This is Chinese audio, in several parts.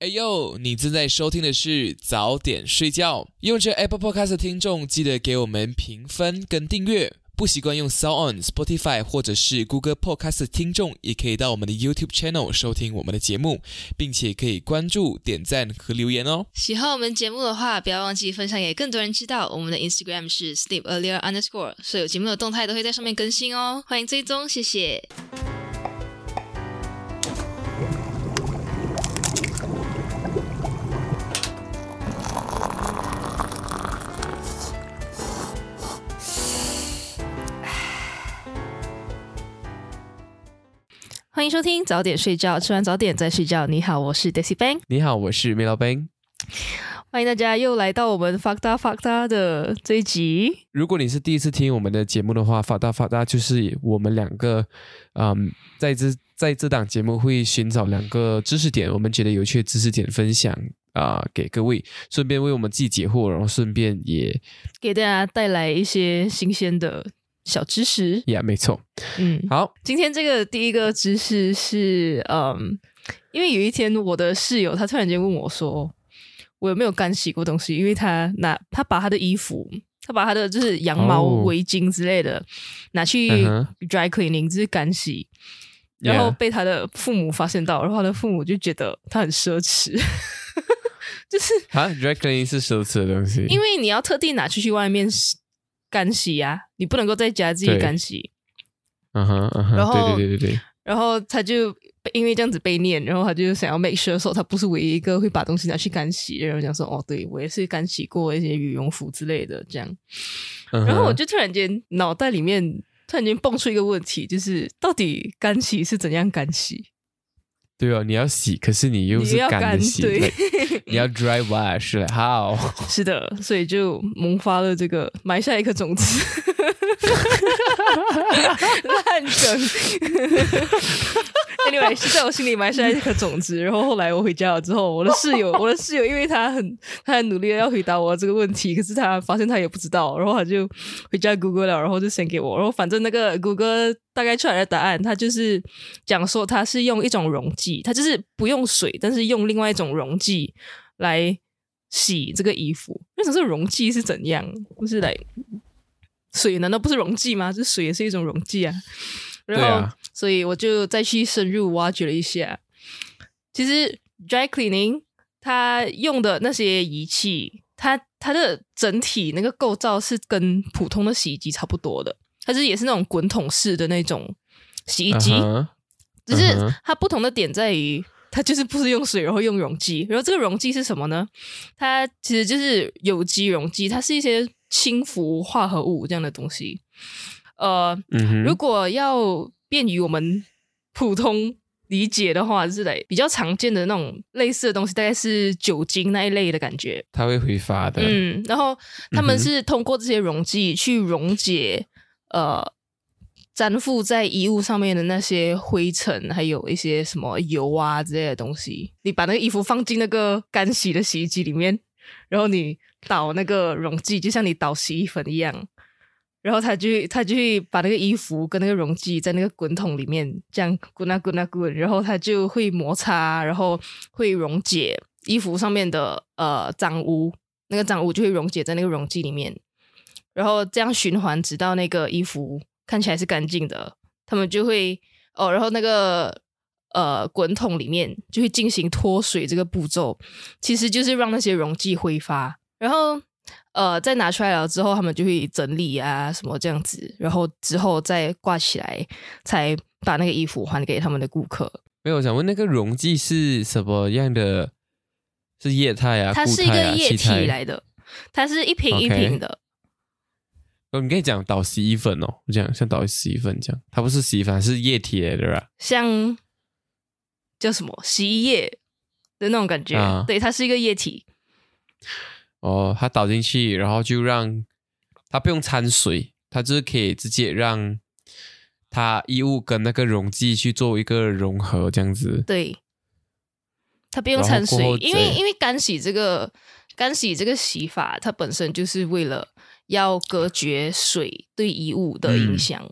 哎呦，你正在收听的是早点睡觉。用这 Apple Podcast 的听众，记得给我们评分跟订阅。不习惯用 Sound On、Spotify 或者是 Google Podcast 的听众，也可以到我们的 YouTube Channel 收听我们的节目，并且可以关注、点赞和留言哦。喜欢我们节目的话，不要忘记分享给更多人知道。我们的 Instagram 是 Sleep Earlier Underscore，所有节目的动态都会在上面更新哦。欢迎追踪，谢谢。欢迎收听早点睡觉，吃完早点再睡觉。你好，我是 Daisy Bang。你好，我是梅老板。欢迎大家又来到我们 Fakta Fakta 的这一集。如果你是第一次听我们的节目的话，Fakta Fakta 就是我们两个，嗯，在这在这档节目会寻找两个知识点，我们觉得有趣的知识点分享啊，给各位，顺便为我们自己解惑，然后顺便也给大家带来一些新鲜的小知识。呀，没错。嗯，好，今天这个第一个知识是，嗯，因为有一天我的室友他突然间问我说，我有没有干洗过东西？因为他拿他把他的衣服，他把他的就是羊毛哦围巾之类的拿去嗯 dry cleaning，就是干洗。然后被他的父母发现到，然后他的父母就觉得他很奢侈，就是啊，dry cleaning 是奢侈的东西，因为你要特地拿出去外面洗干洗啊、你不能够在家自己干洗。嗯哼嗯哼，然后对对对对对，然后他就因为这样子被念，然后他就想要 make sure 说他不是唯一一个会把东西拿去干洗，然后讲说哦，对我也是干洗过一些羽绒服之类的这样。然后我就突然间脑袋里面突然间蹦出一个问题，就是到底干洗是怎样干洗？对哦，你要洗，可是你又是干干的洗，你要 dry wash，like how？是的，所以就萌发了这个埋下一颗种子。烂梗。anyway，是在我心里埋下一颗种子。然后后来我回家了之后，我的室友，我的室友，因为他很他很努力的要回答我这个问题，可是他发现他也不知道，然后他就回家 Google 了，然后就 send 给我。然后反正那个谷歌大概出来的答案，它就是讲说它是用一种溶剂，它就是不用水，但是用另外一种溶剂来洗这个衣服。那想这个溶剂是怎样？不是来水难道不是溶剂吗？这水也是一种溶剂啊。然后，啊所以我就再去深入挖掘了一下。其实 dry cleaning 它用的那些仪器，它它的整体那个构造是跟普通的洗衣机差不多的，它是也是那种滚筒式的那种洗衣机。只是它不同的点在于，它就是不是用水，然后用溶剂。然后这个溶剂是什么呢？它其实就是有机溶剂，它是一些轻氟化合物这样的东西。呃，如果要便于我们普通理解的话，是来比较常见的那种类似的东西，大概是酒精那一类的感觉。它会挥发的，嗯，然后他们是通过这些溶剂去溶解呃粘附在衣物上面的那些灰尘，还有一些什么油啊之类的东西。你把那个衣服放进那个干洗的洗衣机里面，然后你倒那个溶剂，就像你倒洗衣粉一样。然后它就它就会把那个衣服跟那个溶剂在那个滚筒里面这样滚啊滚啊滚，然后它就会摩擦，然后会溶解衣服上面的呃脏污，那个脏污就会溶解在那个溶剂里面，然后这样循环，直到那个衣服看起来是干净的，他们就会哦，然后那个呃滚筒里面就会进行脱水这个步骤，其实就是让那些溶剂挥发，然后呃再拿出来了之后，他们就会整理啊什么这样子，然后之后再挂起来，才把那个衣服还给他们的顾客。没有，我想问那个溶剂是什么样的？是液态啊？它是一个液体来的，它是一瓶一瓶的。哦，你可以讲倒洗衣粉哦，这样像倒洗衣粉这样，它不是洗衣粉，是液体来的啊。像叫什么洗衣液的那种感觉。啊对，它是一个液体。哦，它倒进去，然后就让它不用掺水，它就是可以直接让它衣物跟那个溶剂去做一个融合，这样子。对，它不用然后掺水后，因为再因为干洗这个干洗这个洗法，它本身就是为了要隔绝水对衣物的影嗯响。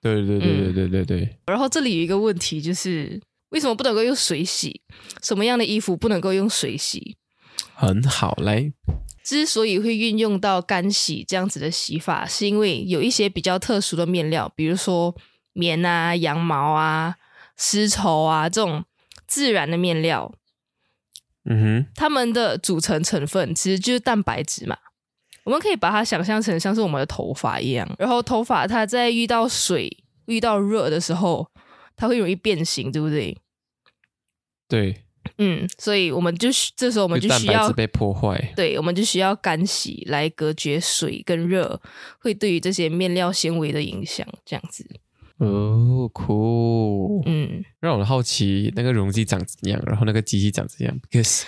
对对对对对对对，然后这里有一个问题就是。为什么不能够用水洗？什么样的衣服不能够用水洗？很好，嘞，之所以会运用到干洗这样子的洗法，是因为有一些比较特殊的面料，比如说棉啊、羊毛啊、丝绸啊这种自然的面料，嗯哼，它们的组成成分其实就是蛋白质嘛。我们可以把它想象成像是我们的头发一样，然后头发它在遇到水、遇到热的时候，它会容易变形，对不对？对，嗯，所以我们就需这时候我们就就需要被破坏，对，我们就需要干洗来隔绝水跟热会对于这些面料纤维的影响，这样子。哦，酷，嗯。让我好奇那个容器长怎样，然后那个机器长怎样，because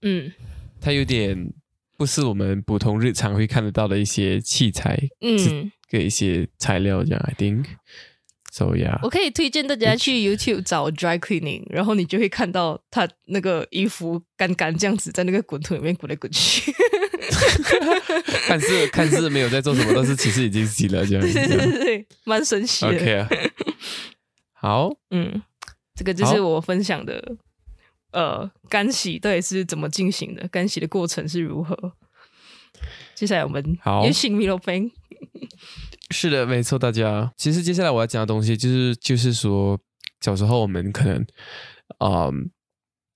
嗯。它有点不是我们普通日常会看得到的一些器材嗯，跟一些材料，这样 I think。So yeah，我可以推荐大家去 YouTube 找 dry cleaning，然后你就会看到他那个衣服干干这样子在那个滚筒里面滚来滚去。看似看似没有在做什么，但是其实已经洗了这样。对对对对，蛮神奇的。OK 啊，好，嗯，这个就是我分享的，呃，干洗到底是怎么进行的，干洗的过程是如何。接下来我们好有请米洛芬。是的，没错，大家。其实接下来我要讲的东西就是，就是说，小时候我们可能，嗯，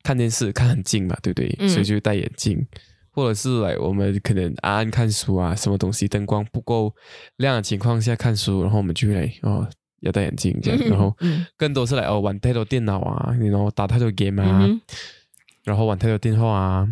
看电视看很近嘛，对不对？嗯所以就戴眼镜，或者是来我们可能暗暗看书啊，什么东西灯光不够亮的情况下看书，然后我们就会来哦要戴眼镜这样，然后嗯更多是来哦玩太多电脑啊，然后打太多 game 啊，嗯然后玩太多电话啊。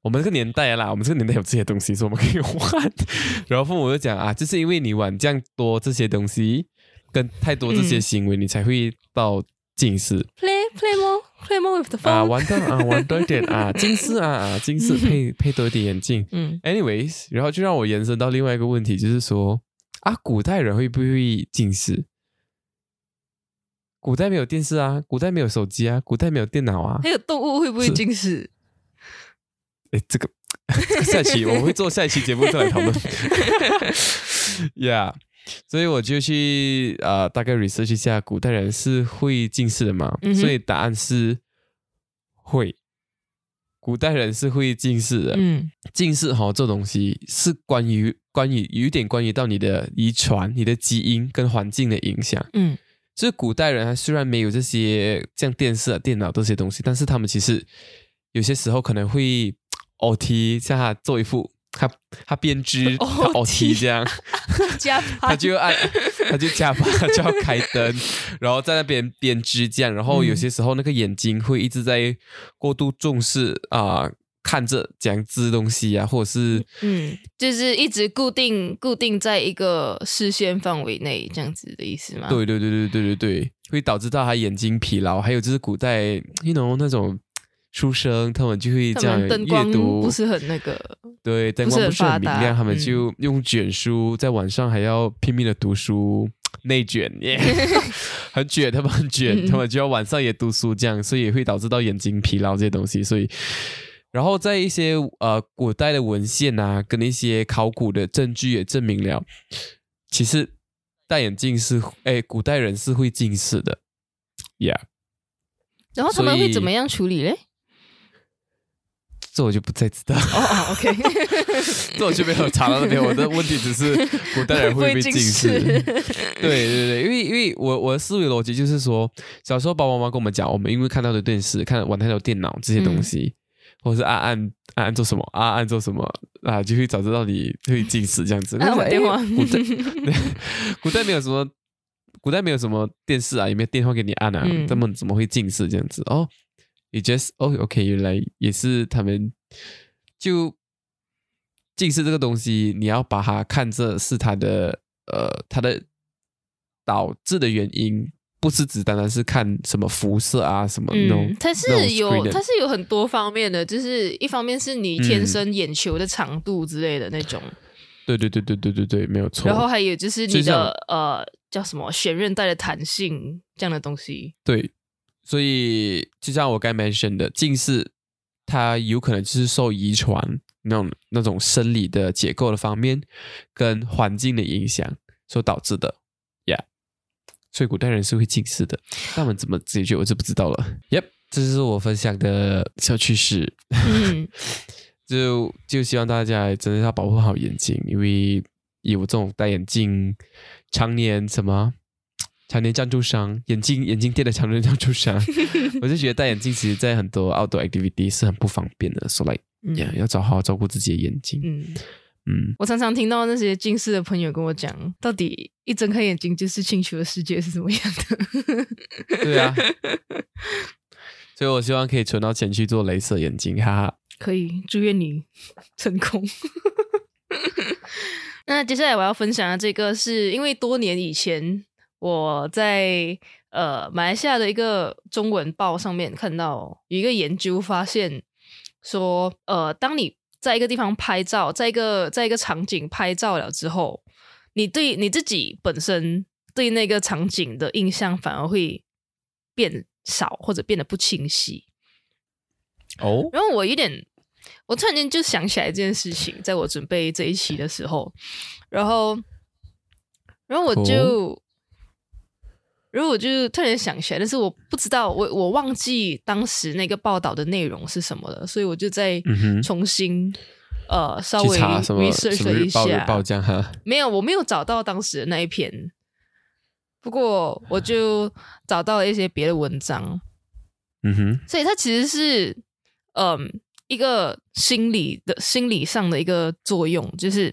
我们这个年代啦，我们这个年代有这些东西，所以我们可以玩。然后父母就讲啊，就是因为你玩这样多这些东西，跟太多这些嗯行为，你才会到近视、，play play more play more with the phone。啊，玩到啊玩多一点 啊，近视啊啊近视配配多一点眼镜。嗯 Anyways，然后就让我延伸到另外一个问题，就是说啊，古代人会不会近视？古代没有电视啊，古代没有手机啊，古代没有电脑啊。还有动物会不会近视？哎，这个这个下期我们会做下一期节目再来讨论。yeah，所以我就去呃大概 research 一下，古代人是会近视的嘛？嗯所以答案是会。古代人是会近视的，嗯近视哈这东西是关于关于有一点关于到你的遗传、你的基因跟环境的影响。嗯就是古代人，他虽然没有这些像电视啊、电脑这些东西，但是他们其实有些时候可能会 OT，像他做一副他他编织，他 OT 这样，加他就按他就加班，他就要开灯，然后在那边编织这样，然后有些时候那个眼睛会一直在过度重视啊、看着这样织东西啊，或者是嗯，就是一直固定固定在一个视线范围内这样子的意思吗？对对对对对对对，会导致到他眼睛疲劳。还有就是古代，you know 那种书生，他们就会他这样阅读，不是很那个，对灯光不是很明亮，他们嗯就用卷书，在晚上还要拼命的读书。内卷耶 很卷，他们很卷，嗯他们就要晚上也读书，这样，所以也会导致到眼睛疲劳这些东西。所以，然后在一些呃古代的文献啊，跟一些考古的证据也证明了，其实戴眼镜是哎，古代人是会近视的，Yeah，然后他们会怎么样处理嘞？这我就不再知道，哦哦，OK，这我就没有查到那边。我的问题只是古代人会不会近视？对对对，因为因为我我的思维逻辑就是说，小时候爸爸妈妈跟我们讲，我们因为看到的电视、看玩太多电脑这些东西，或者是按按按按做什么，按按做什么啊，就会早知道你会近视这样子。按电话古代 古代没有什么，古代没有什么电视啊，也没有电话给你按啊，嗯他们怎么会近视这样子？哦，也 just 哦，OK，原来也是他们就近视这个东西，你要把它看作是它的呃它的导致的原因，不是只单单是看什么辐射啊什么那种嗯，它是有它是有很多方面的，就是一方面是你天生眼球的长度之类的那种，对对对对对对对，没有错。然后还有就是你的呃叫什么悬韧带的弹性这样的东西。对，所以就像我刚才 mention 的，近视它有可能就是受遗传那种那种生理的结构的方面跟环境的影响所导致的。Yeah，所以古代人是会近视的。那我们怎么解决，我就不知道了。Yep，这就是我分享的小趣事。嗯，就就希望大家真的要保护好眼睛，因为有这种戴眼镜常年什么常年赞助商，眼镜眼镜店的常年赞助商，我就觉得戴眼镜其实在很多 outdoor activity 是很不方便的，所以 like 嗯呀要找好好照顾自己的眼睛。嗯，嗯，我常常听到那些近视的朋友跟我讲，到底一睁开眼睛就是清楚的世界是怎么样的？对啊，所以我希望可以存到钱去做镭射眼睛，哈哈。可以，祝愿你成功。那接下来我要分享的这个，是因为多年以前我在呃马来西亚的一个中文报上面看到有一个研究发现说，呃，当你在一个地方拍照，在一个在一个场景拍照了之后，你对你自己本身对那个场景的印象反而会变少，或者变得不清晰。哦，然后我有点，我突然间就想起来这件事情，在我准备这一期的时候，然后，然后我就，然后我就突然间想起来，但是我不知道，我我忘记当时那个报道的内容是什么了，所以我就再嗯哼。重新、呃稍微 research 了一下，报这样哈。没有，我没有找到当时的那一篇，不过我就找到了一些别的文章，嗯哼，所以它其实是嗯一个心理的心理上的一个作用，就是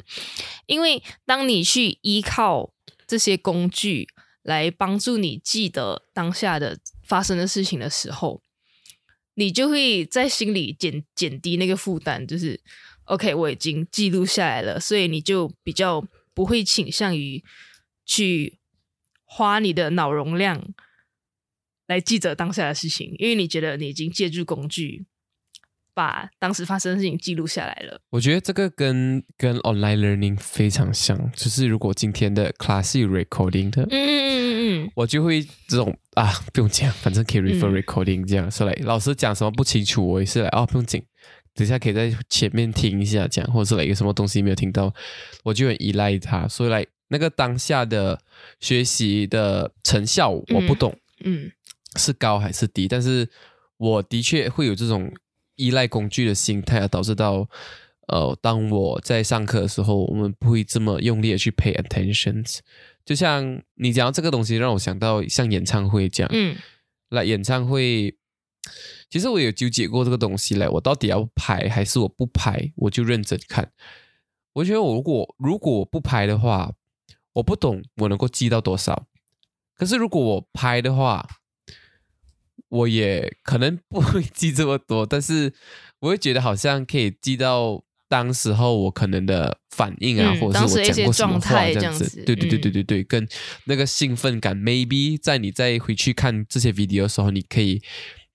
因为当你去依靠这些工具来帮助你记得当下的发生的事情的时候，你就会在心里减减低那个负担，就是 OK，我已经记录下来了，所以你就比较不会倾向于去花你的脑容量来记着当下的事情，因为你觉得你已经借助工具把当时发生的事情记录下来了。我觉得这个跟跟 online learning 非常像，就是如果今天的 class 是有 recording 的，嗯嗯嗯嗯。我就会这种啊，不用讲，反正可以 refer 嗯 recording 这样，所以老师讲什么不清楚，我也是来哦，不用紧，等一下可以在前面听一下讲，或者是来一个什么东西没有听到，我就很依赖他，所以来那个当下的学习的成效我不懂嗯。是高还是低，但是我的确会有这种依赖工具的心态，而导致到。呃，当我在上课的时候，我们不会这么用力的去 pay attention。就像你讲到这个东西，让我想到像演唱会这样。嗯来演唱会，其实我有纠结过这个东西嘞，我到底要拍还是我不拍？我就认真看。我觉得我如果如果我不拍的话，我不懂我能够记到多少。可是如果我拍的话，我也可能不会记这么多，但是我会觉得好像可以记到当时候我可能的反应啊，嗯或者是我讲过什么话这样子。对对对嗯对对对，跟那个兴奋感，maybe 在你再回去看这些 video 的时候，你可以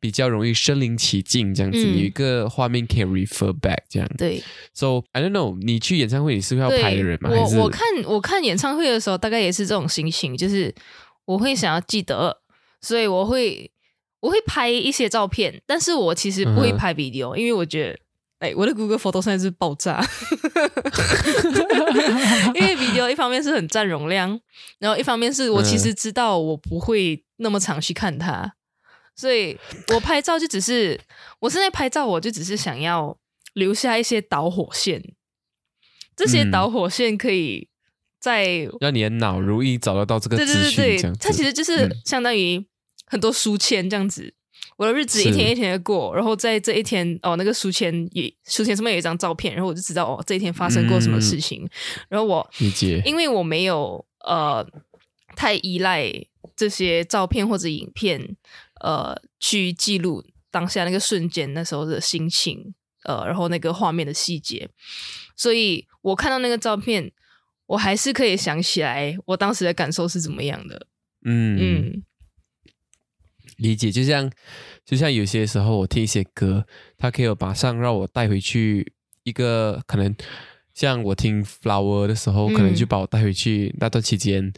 比较容易身临其境，这样子，嗯有一个画面可以 refer back 这样。对 So I don't know，你去演唱会你是会要对，拍的人吗？我我看我看演唱会的时候，大概也是这种心情，就是我会想要记得，所以我会我会拍一些照片，但是我其实不会拍 video，、因为我觉得。哎，我的 Google Photo 现在是爆炸，因为 video 一方面是很占容量，然后一方面是我其实知道我不会那么常去看它，所以我拍照就只是我现在拍照，我就只是想要留下一些导火线，这些嗯。导火线可以在、让你的脑容易找得到这个对资讯，对对对这样，它其实就是嗯。相当于很多书签这样子。我的日子一天一天的过，然后在这一天哦，那个书签也书签上面有一张照片，然后我就知道哦这一天发生过什么事情。然后我理解。因为我没有呃太依赖这些照片或者影片，呃，去记录当下那个瞬间那时候的心情，呃，然后那个画面的细节，所以我看到那个照片，我还是可以想起来我当时的感受是怎么样的。嗯嗯理解，就像就像有些时候我听一些歌，它可以马上让我带回去一个可能，像我听 Flower 的时候，嗯可能就把我带回去那段期间。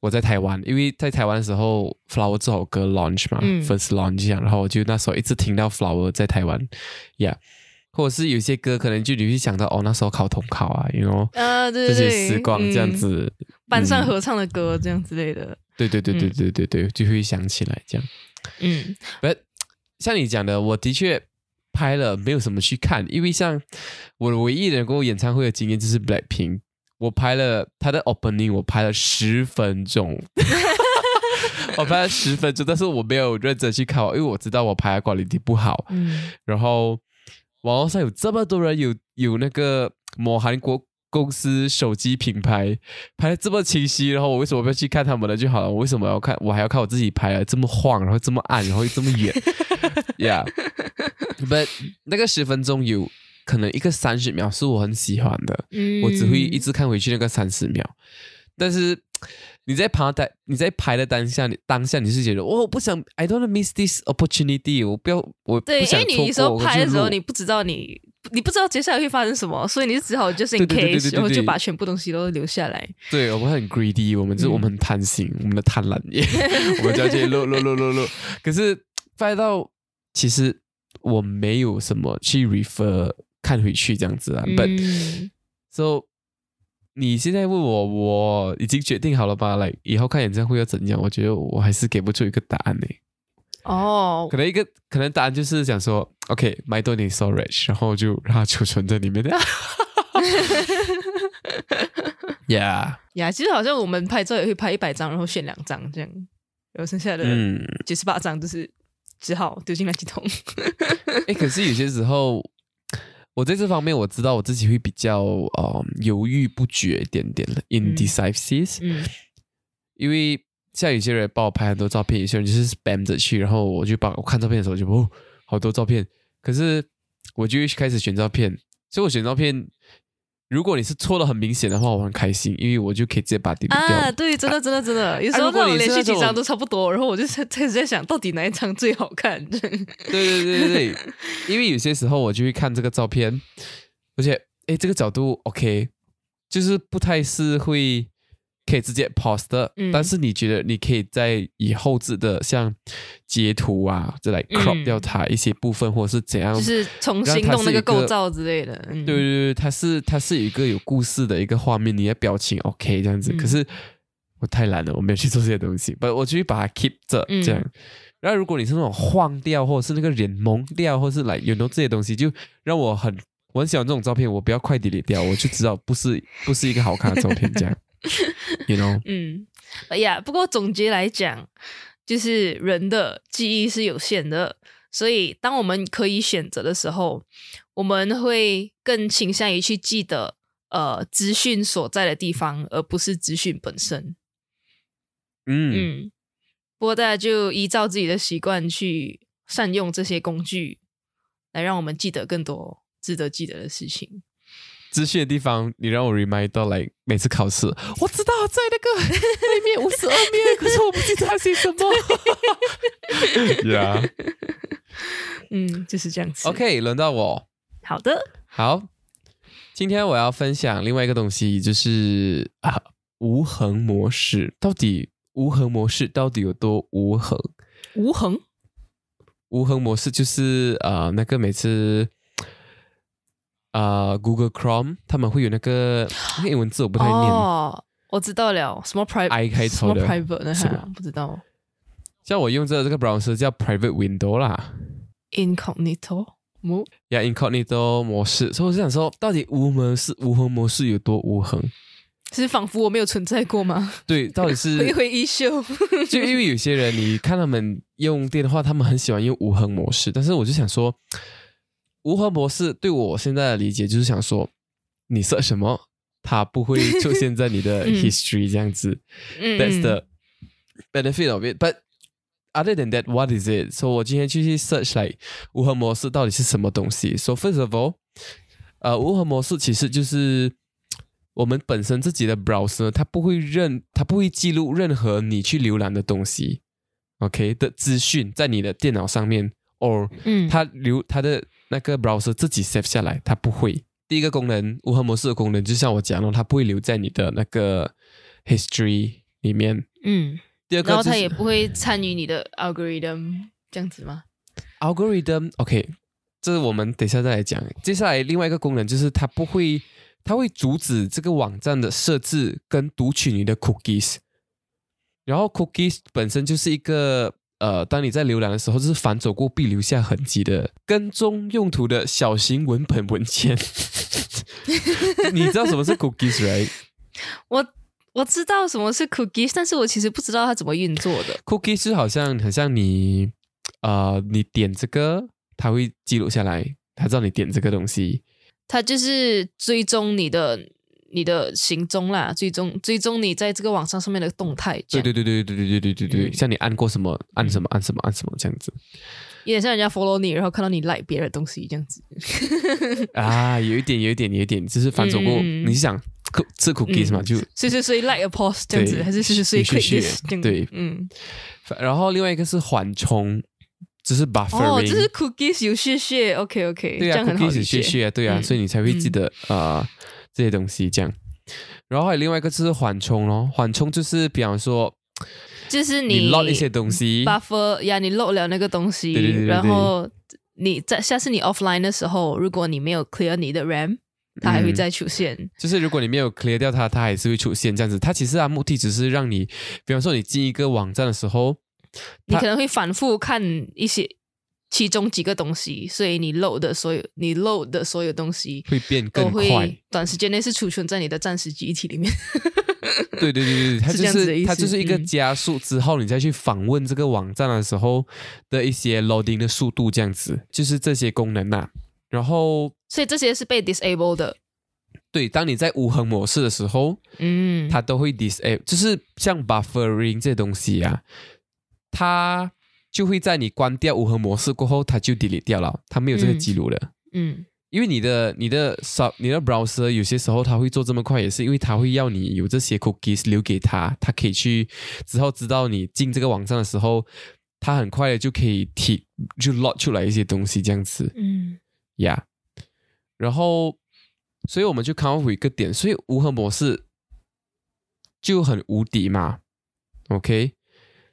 我在台湾，因为在台湾的时候，Flower 这首歌 launch 嘛、嗯。f i r s t launch 这样，然后我就那时候一直听到 Flower 在台湾，Yeah，或者是有些歌可能就你会想到哦，那时候考统考啊，you know，呃，对这些时光这样嗯。子，班上嗯。合唱的歌这样之类的。对对对对对对对，就会想起来这样。嗯。不，像你讲的，我的确拍了，没有什么去看，因为像我唯一能够演唱会的经验就是 Blackpink，我拍了他的 opening，我拍了十分钟，我拍了十分钟，但是我没有认真去看，因为我知道我拍的 quality 不好，嗯。然后网络上有这么多人有有那个某韩国公司手机品牌拍的这么清晰，然后我为什么不要去看他们的就好了？我为什么要看？我还要看我自己拍的这么晃，然后这么暗，然后又这么远？Yeah，but 那个十分钟有可能一个三十秒是我很喜欢的，嗯，我只会一直看回去那个三十秒，但是。你在拍的你在拍的当下，你当下你是觉得、哦、我不想，I don't miss this opportunity，我不要，我对，不想因为你有时候错过我就拍的时候，你不知道你你不知道接下来会发生什么，所以你就只好就是 case，然后就把全部东西都留下来。对我们很 greedy，我们就是、嗯我们很贪心，我们的贪婪也，我们就要去录录录录录。可是拍到其实我没有什么去 refer 看回去这样子啊。But 嗯 so 你现在问我，我已经决定好了吧？来，以后看演唱会要怎样？我觉得我还是给不出一个答案呢。哦可，能一个可能答案就是讲说，OK，买多点 storage，然后就让它储存在里面 的。yeah，呀，其实好像我们拍照也会拍一百张，然后选两张这样，然后剩下的嗯。九十八张就是只好丢进垃圾桶。哎，可是有些时候，我在这方面我知道我自己会比较呃犹豫不决一点点了，indecisive，、嗯因为像有些人帮我拍很多照片，有些人就是 spam 着去，然后我就把我看照片的时候就哦好多照片，可是我就会开始选照片，所以我选照片。如果你是错的很明显的话，我很开心，因为我就可以直接把它 delete 掉。啊，对，真的真的真的，有时候如果那种你是那种连续几张都差不多，然后我就在开始在想到底哪一张最好看。对对对对对，因为有些时候我就会看这个照片，而且哎，这个角度 OK，就是不太是会可以直接 post 的，嗯但是你觉得你可以在以后置的像截图啊，再来 crop 嗯掉它一些部分，或者是怎样，就是重新弄那个构造之类的。嗯、对对对，它是它是一个有故事的一个画面，你的表情 OK 这样子。嗯可是我太懒了，我没有去做这些东西，不，我就会把它 keep 着嗯这样。然后如果你是那种晃掉，或者是那个脸蒙掉，或是来有弄这些东西，就让我很我很喜欢这种照片，我不要快 delete 掉，我就知道不是不是一个好看的照片这样。You know，嗯，哎呀，不过总结来讲，就是人的记忆是有限的，所以当我们可以选择的时候，我们会更倾向于去记得呃资讯所在的地方，而不是资讯本身。嗯，嗯，不过大家就依照自己的习惯去善用这些工具，来让我们记得更多值得记得的事情。资讯的地方，你让我 remind 到来每次考试，我知道在那个 那面五十二面，可是我不记得它写什么。yeah。嗯，就是这样子。OK，轮到我。好的，好，今天我要分享另外一个东西，就是啊，无痕模式。到底无痕模式到底有多无痕？无痕无痕模式就是呃，那个每次呃 Google Chrome 他们会有那个那个英文字我不太念，哦，我知道了，什么 private I 开什么头的 private 那？是的哈不知道像我用这这个 browser 叫 Private Window 啦。incognito 模呀，incognito 模式，所以我就想说，到底无模式、无痕模式有多无痕？是仿佛我没有存在过吗？对，到底是挥挥衣袖。就因为有些人，你看他们用电话，他们很喜欢用无痕模式，但是我就想说，无痕模式对我现在的理解就是想说，你设什么，它不会出现在你的 嗯 history 这样子。嗯 That's the benefit of it. But other than that, what is it? So 我今天就去 search like 无痕模式到底是什么东西。So first of all，呃，无痕模式其实就是我们本身自己的 browser，它不会认，它不会记录任何你去浏览的东西，OK 的资讯在你的电脑上面，or 嗯它留它的那个 browser 自己 save 下来，它不会。第一个功能，无痕模式的功能，就像我讲的，它不会留在你的那个 history 里面。嗯，第二个、就是，然后它也不会参与你的 algorithm 这样子吗？algorithm，OK，、这是我们等一下再来讲。接下来另外一个功能就是它不会，它会阻止这个网站的设置跟读取你的 cookies。然后 cookies 本身就是一个呃，当你在浏览的时候，就是反走过必留下痕迹的跟踪用途的小型文本文件。你知道什么是 cookies right？我我知道什么是 cookies，但是我其实不知道它怎么运作的。cookies 是好像很像你呃，你点这个，它会记录下来，它知道你点这个东西。它就是追踪你的你的行踪啦，追踪追踪你在这个网上上面的动态，对对对对对对对对对对，像你按过什么，按什么，按什么，按什么这样子有点像人家 follow 你，然后看到你 like 别的东西这样子。啊，有一点，有一点，有一点，就是反走过，你是想吃 cookies 嘛，就谁谁谁 like a post 这样子，对还是谁谁谁是 click 是 this 对嗯，然后另外一个是缓冲，只是，buffering，、这是 cookies 有屑屑，OK OK，对啊，cookies 理解。屑屑，对啊，所以你才会记得啊这些东西这样。然后还有另外一个就是缓冲咯，缓冲就是比方说就是你 load 一些东西，buffer 呀，你漏了那个东西，对对对对对然后你在下次你 offline 的时候，如果你没有 clear 你的 RAM，它还会嗯再出现。就是如果你没有 clear 掉它，它还是会出现这样子。它其实啊目的只是让你，比方说你进一个网站的时候，你可能会反复看一些其中几个东西，所以你漏的所有你漏的所有东西会变更快。短时间内是储存在你的暂时记忆体里面。对对对对，它就是它就是一个嗯加速之后，你再去访问这个网站的时候的一些 loading 的速度，这样子就是这些功能呐、然后所以这些是被 disable 的。对，当你在无痕模式的时候，嗯，它都会 disable，就是像 buffering 这东西啊，它就会在你关掉无痕模式过后，它就 delete 掉了，它没有这个嗯记录了。嗯因为你的你的 sub 你的 browser 有些时候它会做这么快，也是因为它会要你有这些 cookies 留给他，他可以去之后知道你进这个网站的时候，他很快的就可以提就 log 出来一些东西这样子嗯呀。然后，所以我们就看到一个点，所以无痕模式就很无敌嘛，OK？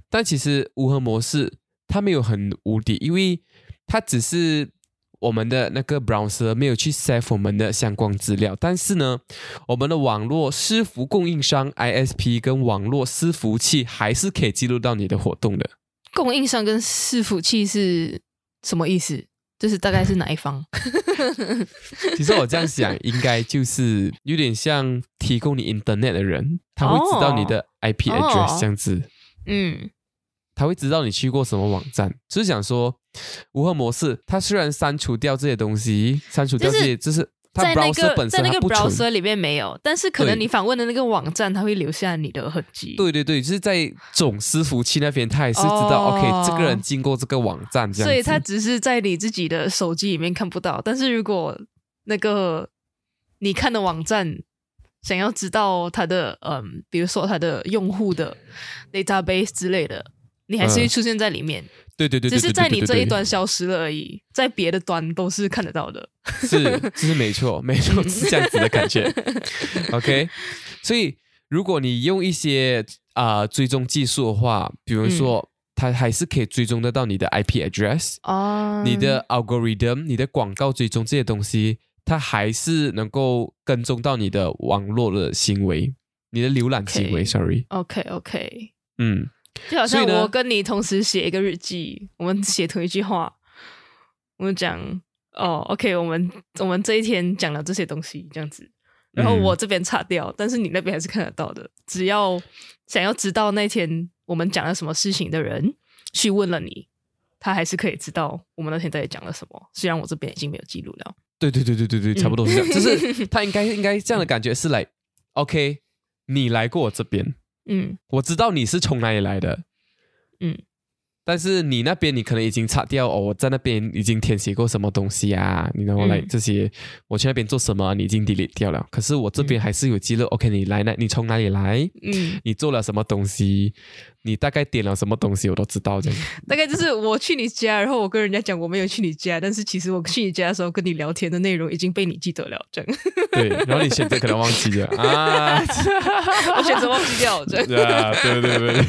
但其实无痕模式它没有很无敌，因为它只是我们的那个 browser 没有去 save 我们的相关资料，但是呢，我们的网络私服供应商 ISP 跟网络私服器还是可以记录到你的活动的。供应商跟伺服器是什么意思？就是大概是哪一方？其实我这样想，应该就是有点像提供你 internet 的人，他会知道你的 IP 哦 address 这样子。嗯他会知道你去过什么网站，就是想说无痕模式，它虽然删除掉这些东西，删除掉这些，就是它在那 browser 个本在那个 browser 里面没有，但是可能你访问的那个网站，它会留下你的痕迹。对对对，就是在总伺服器那边，他也是知道、哦 OK 这个人经过这个网站这样。所以他只是在你自己的手机里面看不到，但是如果那个你看的网站想要知道它的嗯，比如说它的用户的 database 之类的，你还是会嗯出现在里面，对对对对，只是在你这一端消失了而已，在别的端都是看得到的。是，这是 没错，没错，是这样子的感觉。OK，所以如果你用一些啊、呃追踪技术的话，比如说、它还是可以追踪得到你的 IP address、哦你的 algorithm、你的广告追踪这些东西，它还是能够跟踪到你的网络的行为，你的浏览行为。OK Sorry，OK OK，嗯，就好像我跟你同时写一个日记，我们写同一句话，我们讲哦，OK，我们我们这一天讲了这些东西，这样子，然后嗯我这边擦掉，但是你那边还是看得到的。只要想要知道那天我们讲了什么事情的人去问了你，他还是可以知道我们那天到底讲了什么。虽然我这边已经没有记录了，对对对对对对，差不多是这样，就是 他应该应该这样的感觉是来，OK，你来过我这边。嗯。我知道你是从哪里来的，嗯，但是你那边你可能已经擦掉哦，我在那边已经填写过什么东西啊，你然后来嗯这些，我去那边做什么，你已经 delete 掉了。可是我这边还是有记录、o k 你来那，你从哪里来，嗯，你做了什么东西，你大概点了什么东西，我都知道这样。大概就是我去你家，然后我跟人家讲我没有去你家，但是其实我去你家的时候跟你聊天的内容已经被你记得了，这样。对，然后你选择可能忘记了。啊，我选择忘记掉，这样。对对对。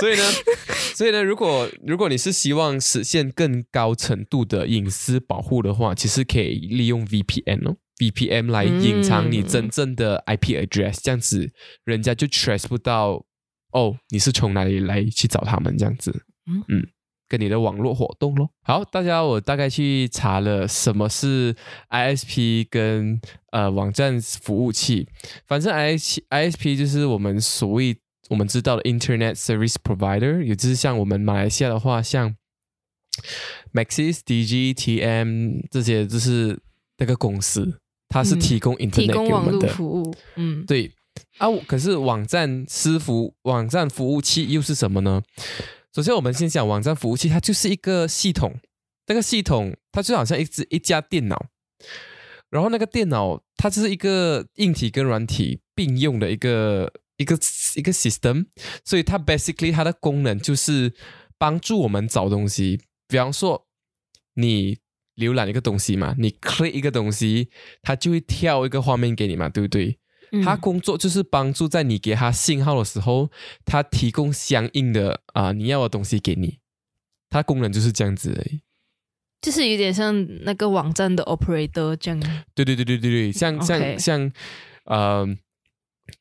所以呢，所以呢，如果如果你是希望实现更高程度的隐私保护的话，其实可以利用 VPN 哦，VPN 来隐藏你真正的 IP address，、这样子人家就 trace 不到哦，你是从哪里来去找他们这样子，嗯。嗯，跟你的网络活动咯。好，大家我大概去查了什么是 ISP 跟呃网站服务器，反正 IS ISP 就是我们所谓我们知道的 Internet Service Provider，也就是像我们马来西亚的话，像 Maxis、DG、TM 这些，就是那个公司，它是嗯提供 Internet 供网络给我们的。服务，嗯，对啊，可是网站私服网站服务器又是什么呢？首先，我们先讲网站服务器，它就是一个系统，那个系统它就好像一只一家电脑，然后那个电脑它就是一个硬体跟软体并用的一个一个一个 system，所以它 basically 它的功能就是帮助我们找东西，比方说你浏览一个东西嘛，你 click 一个东西，它就会跳一个画面给你嘛，对不对？嗯它工作就是帮助在你给它信号的时候，它提供相应的啊、你要的东西给你。它功能就是这样子而已。就是有点像那个网站的 operator 这样。对对对对对对，像像像呃，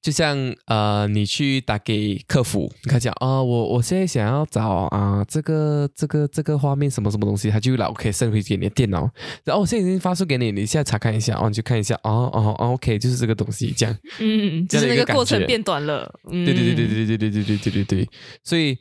就像呃，你去打给客服，你看讲啊、我我现在想要找啊、这个这个这个画面什么什么东西，他就来 OK 送回给你的电脑，然后我现在已经发送给你，你现在查看一下哦，你去看一下哦哦哦 OK，就是这个东西这样。嗯，就是那个过程变短了。嗯、对对对对对对对对对对对对，所以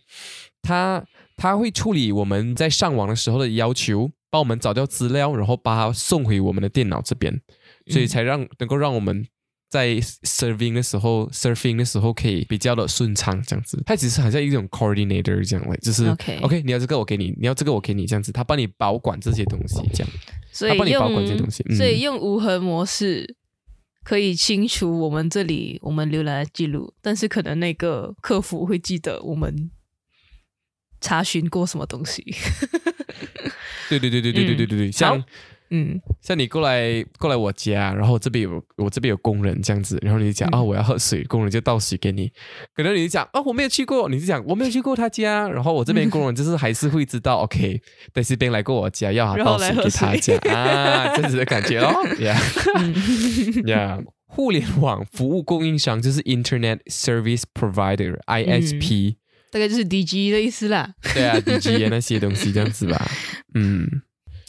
他他会处理我们在上网的时候的要求，帮我们找到资料，然后把它送回我们的电脑这边，所以才让能够让我们。在 serving 的时候，surfing 的时候可以比较的顺畅，这样子。它只是好像一种 coordinator 这样的，就是 OK OK，你要这个我给你，你要这个我给你，这样子，他帮你保管这些东西，这样。所以它帮你保用管这些东西嗯所以用无痕模式可以清除我们这里我们浏览的记录，但是可能那个客服会记得我们查询过什么东西。对对对对对对对对对，像嗯。像你过来过来我家，然后这边有我这边有工人这样子，然后你就讲嗯啊、我要喝水，工人就倒水给你。可能你就讲啊、我没有去过，你就讲我没有去过他家，然后我这边工人就是还是会知道，OK，但是边来过我家，要他倒水给他来喝水这样啊，这样子的感觉哦，Yeah。嗯。Yeah。互联网服务供应商就是 Internet Service Provider ISP，、大概就是 DG 的意思啦。对啊，DG 那些东西这样子吧，嗯。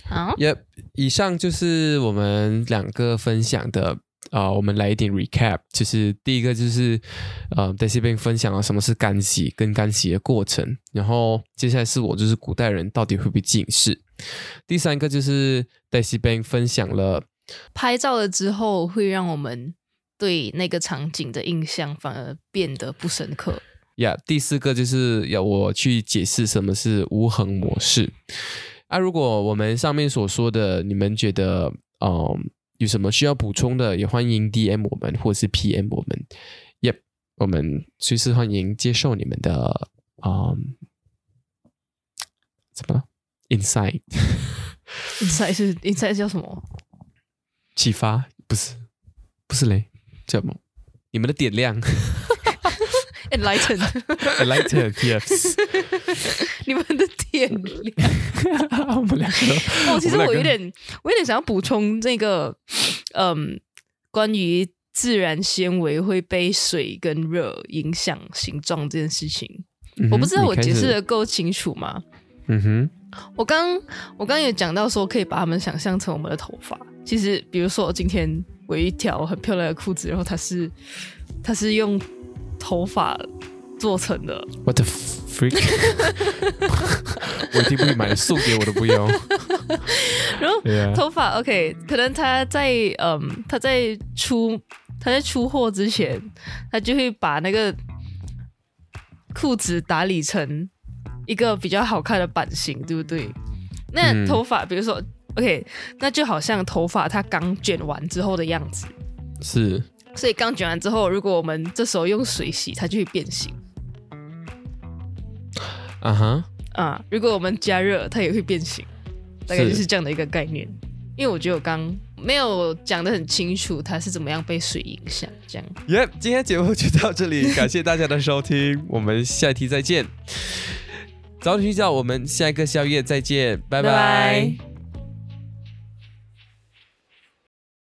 好，Yep，以上就是我们两个分享的啊、我们来一点 recap，就是第一个就是呃，在这边分享了什么是干洗跟干洗的过程，然后接下来是我就是古代人到底会不会近视，第三个就是在这边分享了拍照了之后会让我们对那个场景的印象反而变得不深刻。呀第四个就是要我去解释什么是无痕模式。啊，如果我们上面所说的，你们觉得嗯有什么需要补充的，也欢迎 DM 我们或是 PM 我们。Yep，我们随时欢迎接受你们的嗯怎么了 insight inside 是 inside 叫什么？启发，不是不是嘞，叫什么？你们的点亮 enlighten，，enlighten yes，你们的点亮。我们两个，哦，其实我有点，我有点想要补充这个，嗯，关于自然纤维会被水跟热影响形状这件事情，嗯我不知道我解释的够清楚吗？嗯哼，我刚我刚也讲到说，可以把它们想象成我们的头发。其实，比如说我今天我有一条很漂亮的裤子，然后它是它是用头发做成的，What the freak？我一定不会买，送给我都不要。然后头发 OK，可能他在嗯他在出他在出货之前，他就会把那个裤子打理成一个比较好看的版型，对不对？那嗯头发，比如说 OK，那就好像头发他刚卷完之后的样子。是所以刚卷完之后，如果我们这时候用水洗，它就会变形啊哈，啊。如果我们加热，它也会变形，大概就是这样的一个概念。因为我觉得我刚没有讲的很清楚，它是怎么样被水影响。这样，耶！今天节目就到这里，感谢大家的收听，我们下期再见。早点睡觉，我们下一个宵夜再见，拜拜拜